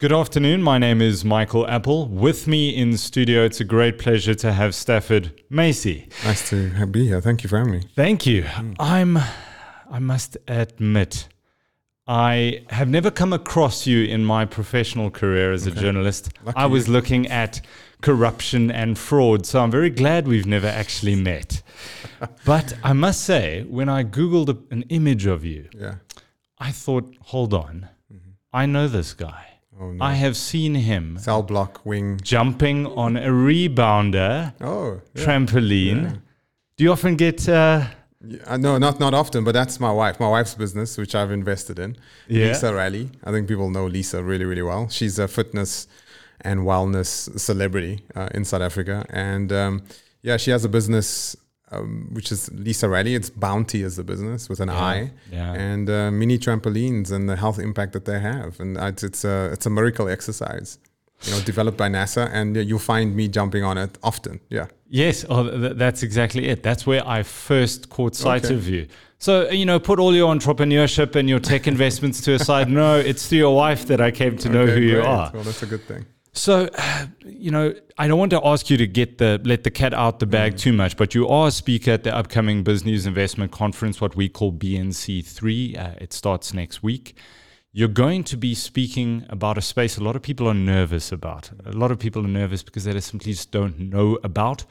Good afternoon. My name is Michael Apple. With me in studio, it's a great pleasure to have Stafford Masie. Nice to be here. Thank you for having me. Thank you. Mm. I'm, I must admit, I have never come across you in my professional career as a journalist. Lucky I was you. looking at corruption and fraud, so I'm very glad we've never actually met. but I must say, when I Googled a- an image of you, Yeah. I thought, hold on, mm-hmm. I know this guy. Oh no. I have seen him Cell block wing. jumping on a rebounder Oh. Yeah. trampoline. Yeah. Do you often get? Uh, Yeah, no, not not often, but that's my wife. My wife's business, which I've invested in. Yeah. Lisa Raleigh. I think people know Lisa really, really well. She's a fitness and wellness celebrity uh, in South Africa, and um, yeah, she has a business um, which is Lisa Raleigh. It's Bounty as the business with an I, yeah. and uh, mini trampolines and the health impact that they have, and it's it's a it's a miracle exercise. You know, developed by NASA, and you'll find me jumping on it often. Yeah. Yes, oh, th- that's exactly it. That's where I first caught sight Okay. of you. So, you know, put all your entrepreneurship and your tech investments to a side. No, it's through your wife that I came to know Okay, who you are. Well, that's a good thing. So, you know, I don't want to ask you to get the let the cat out the bag too much, but you are a speaker at the upcoming Business Investment Conference, what we call BNC three. Uh, it starts next week. You're going to be speaking about a space a lot of people are nervous about. A lot of people are nervous because they just simply just don't know about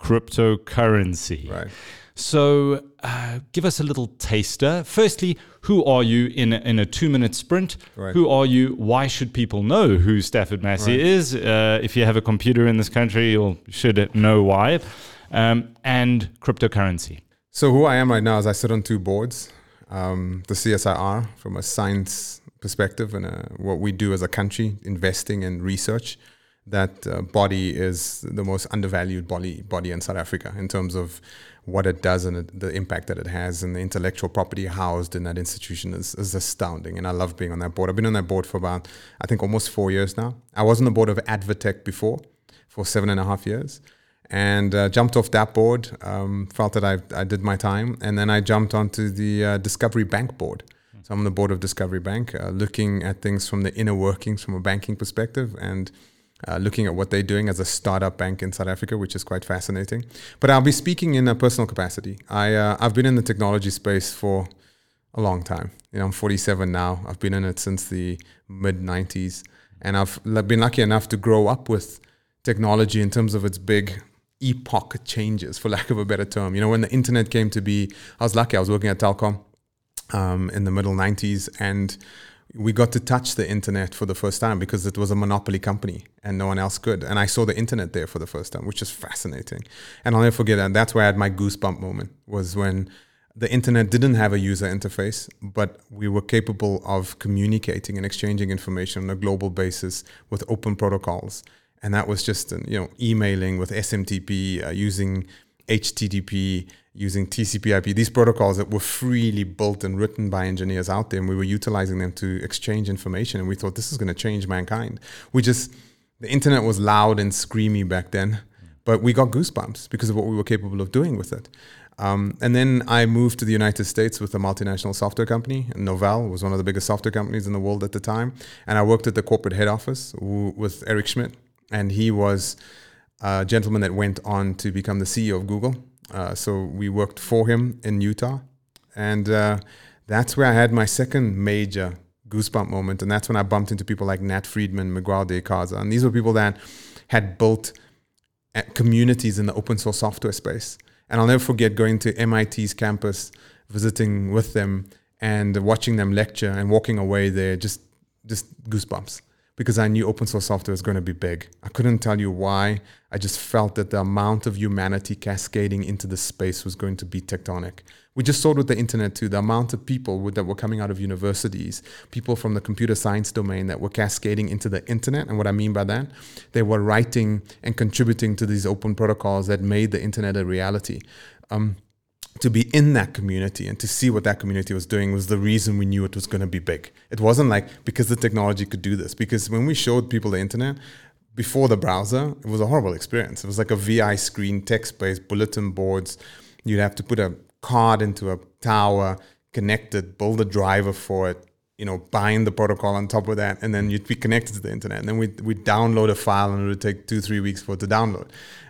cryptocurrency. Right. So, uh, give us a little taster. Firstly, who are you in a, in a two minute sprint? Right. Who are you? Why should people know who Stafford Masie Right. is? Uh, if you have a computer in this country, you should know why. Um, and cryptocurrency. So who I am right now is I sit on two boards. Um, the CSIR from a science perspective and uh, what we do as a country, investing in research. That uh, body is the most undervalued body body in South Africa in terms of what it does and the impact that it has, and the intellectual property housed in that institution is, is astounding. And I love being on that board. I've been on that board for about I think almost four years now. I was on the board of ADvTECH before for seven and a half years and uh, jumped off that board. Um, felt that I, I did my time, and then I jumped onto the uh, Discovery Bank board. So I'm on the board of Discovery Bank, uh, looking at things from the inner workings from a banking perspective, and uh, looking at what they're doing as a startup bank in South Africa, which is quite fascinating. But I'll be speaking in a personal capacity. I uh, I've been in the technology space for a long time. You know, I'm 47 now. I've been in it since the mid 90s, and I've been lucky enough to grow up with technology in terms of its big epoch changes, for lack of a better term. You know, when the internet came to be, I was lucky. I was working at Telkom um, in the middle 90s, and we got to touch the internet for the first time because it was a monopoly company and no one else could. And I saw the internet there for the first time, which is fascinating. And I'll never forget that. That's where I had my goosebump moment was when the internet didn't have a user interface, but we were capable of communicating and exchanging information on a global basis with open protocols. And that was just, you know, emailing with SMTP, uh, using HTTP, using TCP/IP. These protocols that were freely built and written by engineers out there, and we were utilizing them to exchange information. And we thought this is going to change mankind. We just the internet was loud and screamy back then, but we got goosebumps because of what we were capable of doing with it. Um, and then I moved to the United States with a multinational software company. Novell was one of the biggest software companies in the world at the time. And I worked at the corporate head office w- with Eric Schmidt. And he was a gentleman that went on to become the CEO of Google. Uh, so we worked for him in Utah. And uh, that's where I had my second major goosebump moment. And that's when I bumped into people like Nat Friedman, Miguel de Icaza. And these were people that had built uh, communities in the open source software space. And I'll never forget going to MIT's campus, visiting with them, and watching them lecture and walking away there, just just goosebumps because I knew open source software was going to be big. I couldn't tell you why. I just felt that the amount of humanity cascading into the space was going to be tectonic. We just saw it with the internet too. The amount of people with, that were coming out of universities, people from the computer science domain that were cascading into the internet. And what I mean by that, they were writing and contributing to these open protocols that made the internet a reality. Um, to be in that community and to see what that community was doing was the reason we knew it was going to be big. It wasn't like because the technology could do this. Because when we showed people the internet before the browser, it was a horrible experience. It was like a VI screen, text based bulletin boards. You'd have to put a card into a tower, connect it, build a driver for it, you know, bind the protocol on top of that, and then you'd be connected to the internet. And then we we download a file, and it would take two three weeks for it to download.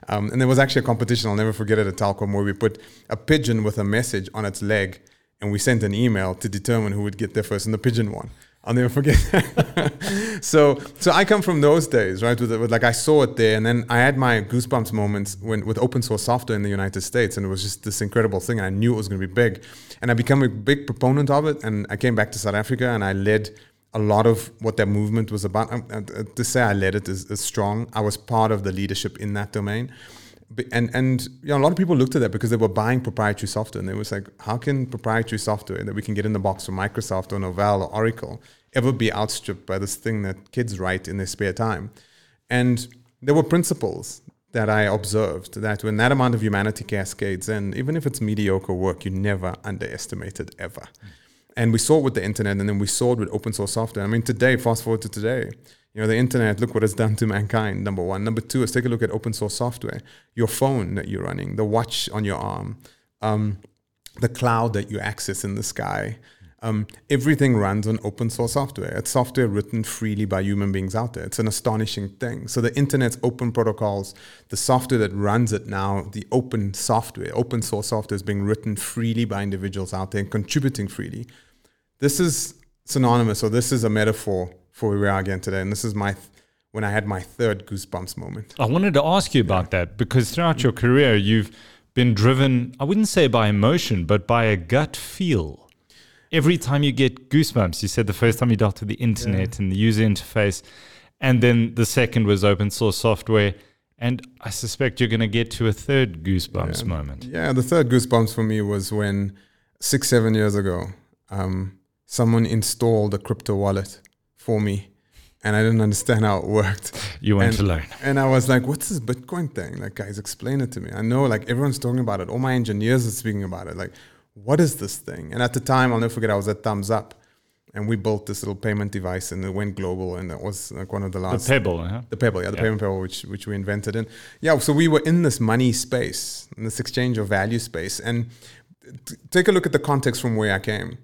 Um, and there was actually a competition. I'll never forget it at Telkom where we put a pigeon with a message on its leg, and we sent an email to determine who would get there first, and the pigeon won. I'll never forget. so, so I come from those days, right? With, with, like I saw it there, and then I had my goosebumps moments when with open source software in the United States, and it was just this incredible thing. I knew it was going to be big, and I became a big proponent of it. And I came back to South Africa, and I led a lot of what that movement was about. Uh, to say I led it is, is strong. I was part of the leadership in that domain and and you know, a lot of people looked at that because they were buying proprietary software and they was like, how can proprietary software that we can get in the box from Microsoft or Novell or Oracle ever be outstripped by this thing that kids write in their spare time? And there were principles that I observed that when that amount of humanity cascades in, even if it's mediocre work, you never underestimate it ever. Mm. And we saw it with the internet and then we saw it with open source software. I mean, today, fast forward to today, you know, the internet, look what it's done to mankind, number one. Number two is take a look at open source software. Your phone that you're running, the watch on your arm, um, the cloud that you access in the sky. Um, everything runs on open source software. It's software written freely by human beings out there. It's an astonishing thing. So the internet's open protocols, the software that runs it now, the open software, open source software is being written freely by individuals out there and contributing freely. This is synonymous, or this is a metaphor for where we are again today. And this is my th- when I had my third goosebumps moment. I wanted to ask you about yeah. that because throughout your career, you've been driven, I wouldn't say by emotion, but by a gut feel. Every time you get goosebumps, you said the first time you dealt with the internet yeah. and the user interface, and then the second was open source software. And I suspect you're going to get to a third goosebumps yeah. moment. Yeah, the third goosebumps for me was when six, seven years ago, um, someone installed a crypto wallet for me and I didn't understand how it worked. You went and, to learn. And I was like, what's this Bitcoin thing? Like, guys, explain it to me. I know, like, everyone's talking about it. All my engineers are speaking about it. Like, what is this thing? And at the time, I'll never forget, I was at Thumbzup. And we built this little payment device and it went global. And it was like one of the last. The Pebble, huh? The Pebble, yeah, the yeah. payment Pebble, which, which we invented. And yeah, so we were in this money space, in this exchange of value space. And t- take a look at the context from where I came.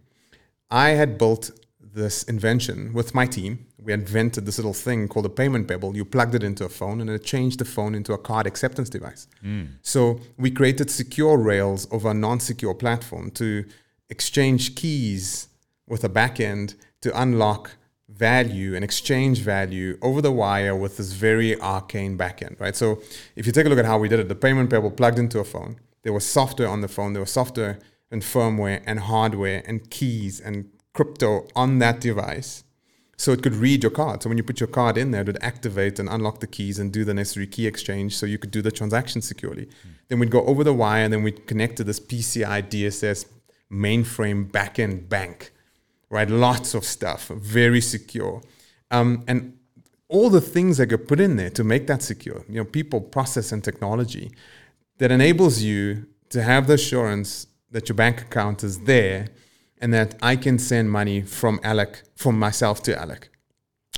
I had built this invention with my team. We invented this little thing called a payment pebble. You plugged it into a phone and it changed the phone into a card acceptance device. Mm. So we created secure rails over a non secure platform to exchange keys with a backend to unlock value and exchange value over the wire with this very arcane backend, right? So if you take a look at how we did it, the payment pebble plugged into a phone. There was software on the phone. There was software and firmware and hardware and keys and crypto on that device so it could read your card. So when you put your card in there, it would activate and unlock the keys and do the necessary key exchange so you could do the transaction securely. Mm. Then we'd go over the wire and then we'd connect to this PCI DSS mainframe backend bank, right? Lots of stuff, very secure. Um, and all the things that get put in there to make that secure, you know, people, process, and technology that enables you to have the assurance that your bank account is there and that I can send money from Alec, from myself to Alec,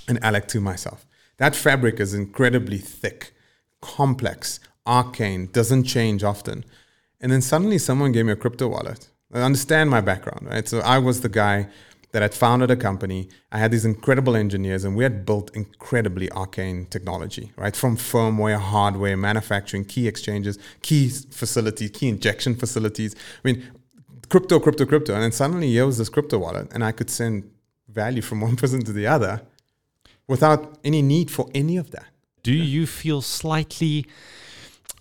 and Alec to myself. That fabric is incredibly thick, complex, arcane, doesn't change often. And then suddenly someone gave me a crypto wallet. I understand my background, right? So I was the guy that had founded a company. I had these incredible engineers, and we had built incredibly arcane technology, right? From firmware, hardware, manufacturing, key exchanges, key facilities, key injection facilities. I mean, crypto, crypto, crypto. And then suddenly here was this crypto wallet, and I could send value from one person to the other without any need for any of that. Do you feel slightly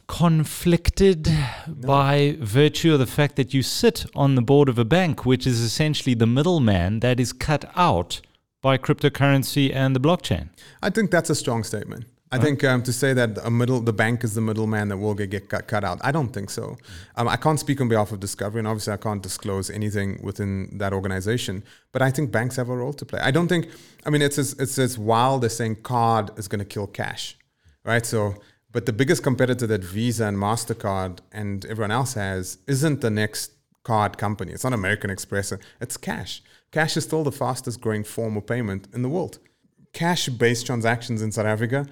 conflicted no. by virtue of the fact that you sit on the board of a bank, which is essentially the middleman that is cut out by cryptocurrency and the blockchain? I think that's a strong statement. I think um, to say that a middle, the bank is the middleman that will get, get cut, cut out. I don't think so. Um, I can't speak on behalf of Discovery, and obviously I can't disclose anything within that organization. But I think banks have a role to play. I don't think. I mean, it's as, it's as wild as saying card is going to kill cash, right? So, but the biggest competitor that Visa and Mastercard and everyone else has isn't the next card company. It's not American Express. It's cash. Cash is still the fastest growing form of payment in the world. Cash based transactions in South Africa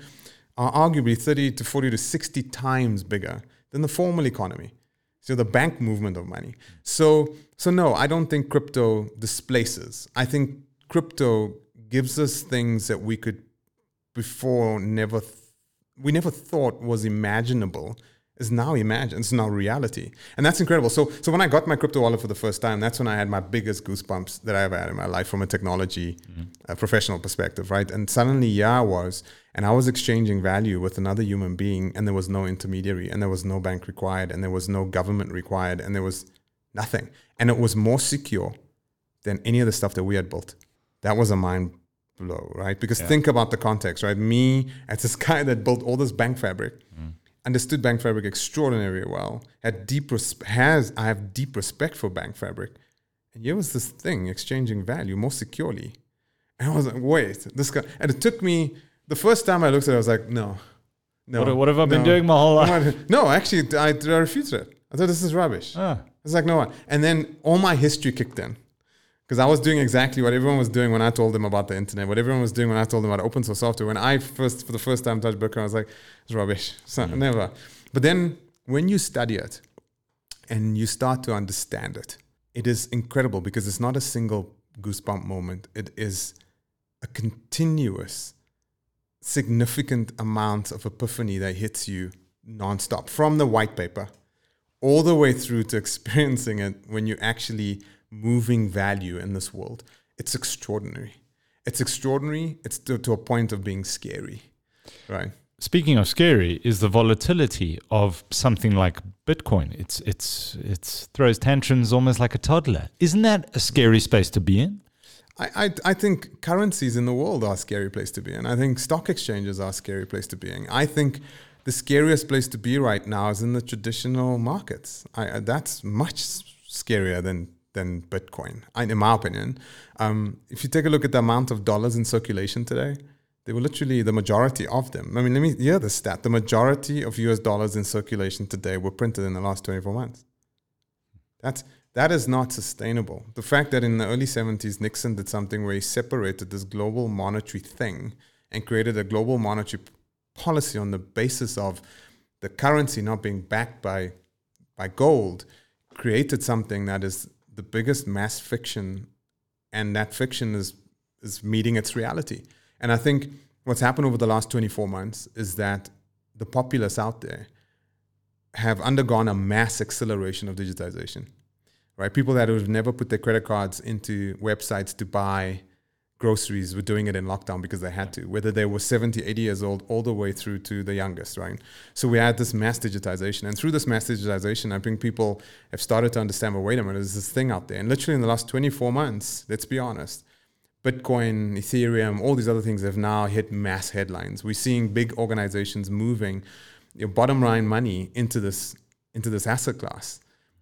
are arguably 30 to 40 to 60 times bigger than the formal economy. So the bank movement of money. So so no, I don't think crypto displaces. I think crypto gives us things that we could before never th- we never thought was imaginable is now imagined. It's now reality, and that's incredible. So, so when I got my crypto wallet for the first time, that's when I had my biggest goosebumps that I ever had in my life from a technology mm-hmm. uh, professional perspective, right? And suddenly, yeah, I was, and I was exchanging value with another human being, and there was no intermediary, and there was no bank required, and there was no government required, and there was nothing, and it was more secure than any of the stuff that we had built. That was a mind blow, right? Because yeah. think about the context, right? Me as this guy that built all this bank fabric. Understood bank fabric extraordinarily well had deep res- has i have deep respect for bank fabric. And here was this thing exchanging value more securely. And i was like wait this guy and it took me the first time i looked at it i was like no no what, what have i no, been doing my whole life? no actually i, I refused it. I thought this is rubbish. Ah. it's like no and then all my history kicked in because I was doing exactly what everyone was doing when I told them about the internet, what everyone was doing when I told them about open source software. When I first, for the first time, touched Bitcoin, I was like, it's rubbish. So, mm. Never. But then when you study it and you start to understand it, it is incredible because it's not a single goosebump moment. It is a continuous, significant amount of epiphany that hits you nonstop from the white paper all the way through to experiencing it when you actually moving value in this world. It's extraordinary. It's extraordinary. It's to, to a point of being scary, right? Speaking of scary, is the volatility of something like Bitcoin. It's it's it's throws tantrums almost like a toddler. Isn't that a scary space to be in? I, I, I think currencies in the world are a scary place to be in. I think stock exchanges are a scary place to be in. I think the scariest place to be right now is in the traditional markets. I, that's much scarier than than Bitcoin, in my opinion. Um, if you take a look at the amount of dollars in circulation today, they were literally the majority of them. I mean, let me hear the stat. The majority of US dollars in circulation today were printed in the last 24 months. That's that is not sustainable. The fact that in the early 70s Nixon did something where he separated this global monetary thing and created a global monetary policy on the basis of the currency not being backed by by gold created something that is the biggest mass fiction, and that fiction is is meeting its reality. And I think what's happened over the last 24 months is that the populace out there have undergone a mass acceleration of digitization. Right? People that would have never put their credit cards into websites to buy groceries were doing it in lockdown because they had to, whether they were 70, 80 years old, all the way through to the youngest, right? So we had this mass digitization. And through this mass digitization, I think people have started to understand, well, wait a minute, there's this thing out there. And literally in the last 24 months, let's be honest, Bitcoin, Ethereum, all these other things have now hit mass headlines. We're seeing big organizations moving your bottom line money into this into this asset class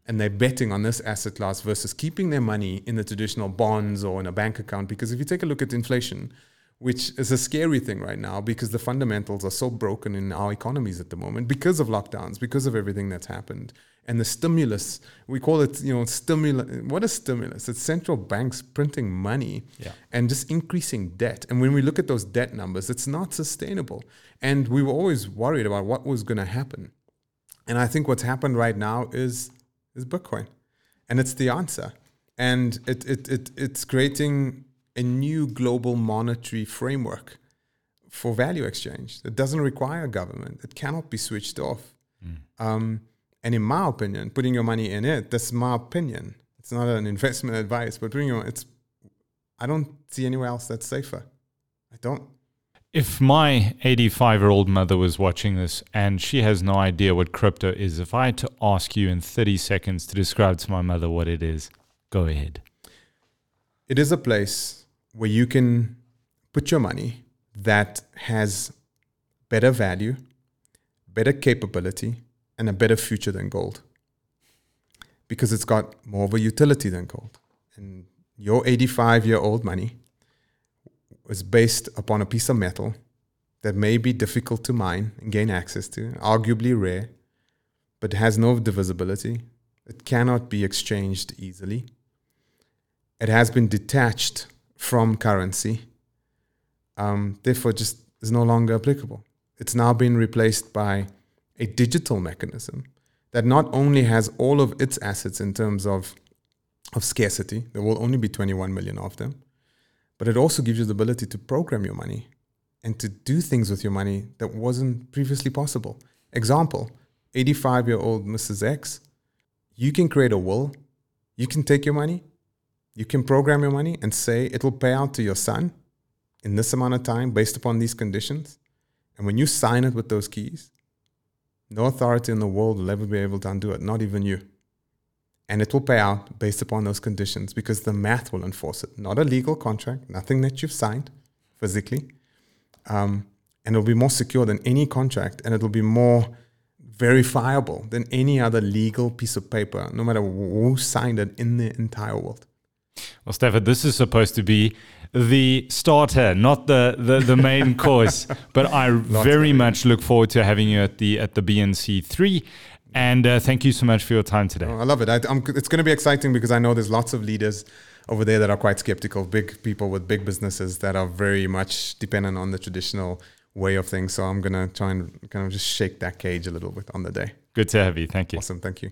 and they're betting on this asset class versus keeping their money in the traditional bonds or in a bank account. Because if you take a look at inflation, which is a scary thing right now because the fundamentals are so broken in our economies at the moment because of lockdowns, because of everything that's happened. And the stimulus, we call it, you know, stimulus. What is stimulus? It's central banks printing money yeah. and just increasing debt. And when we look at those debt numbers, it's not sustainable. And we were always worried about what was going to happen. And I think what's happened right now is is Bitcoin, and it's the answer. And it, it, it it's creating a new global monetary framework for value exchange that doesn't require government. It cannot be switched off. Mm. Um, and in my opinion, putting your money in it, that's my opinion. It's not an investment advice, but putting your, it's, I don't see anywhere else that's safer. I don't. If my 85 year old mother was watching this and she has no idea what crypto is, if I had to ask you in 30 seconds to describe to my mother what it is, go ahead. It is a place where you can put your money that has better value, better capability, and a better future than gold. Because it's got more of a utility than gold. And your 85 year old money was based upon a piece of metal that may be difficult to mine and gain access to, arguably rare, but has no divisibility. It cannot be exchanged easily. It has been detached from currency, um, therefore, just is no longer applicable. It's now been replaced by a digital mechanism that not only has all of its assets in terms of, of scarcity, there will only be 21 million of them, but it also gives you the ability to program your money and to do things with your money that wasn't previously possible. Example 85 year old Mrs. X, you can create a will, you can take your money, you can program your money and say it will pay out to your son in this amount of time based upon these conditions. And when you sign it with those keys, no authority in the world will ever be able to undo it, not even you. And it will pay out based upon those conditions because the math will enforce it. Not a legal contract, nothing that you've signed physically. Um, and it'll be more secure than any contract and it'll be more verifiable than any other legal piece of paper, no matter who signed it in the entire world. Well, Stefan, this is supposed to be the starter, not the the, the main course. But I very much look forward to having you at the at the BNC three. And uh, thank you so much for your time today. Oh, I love it. I, it's going to be exciting because I know there's lots of leaders over there that are quite skeptical, big people with big businesses that are very much dependent on the traditional way of things. So I'm going to try and kind of just shake that cage a little bit on the day. Good to have you. Thank you. Awesome. Thank you.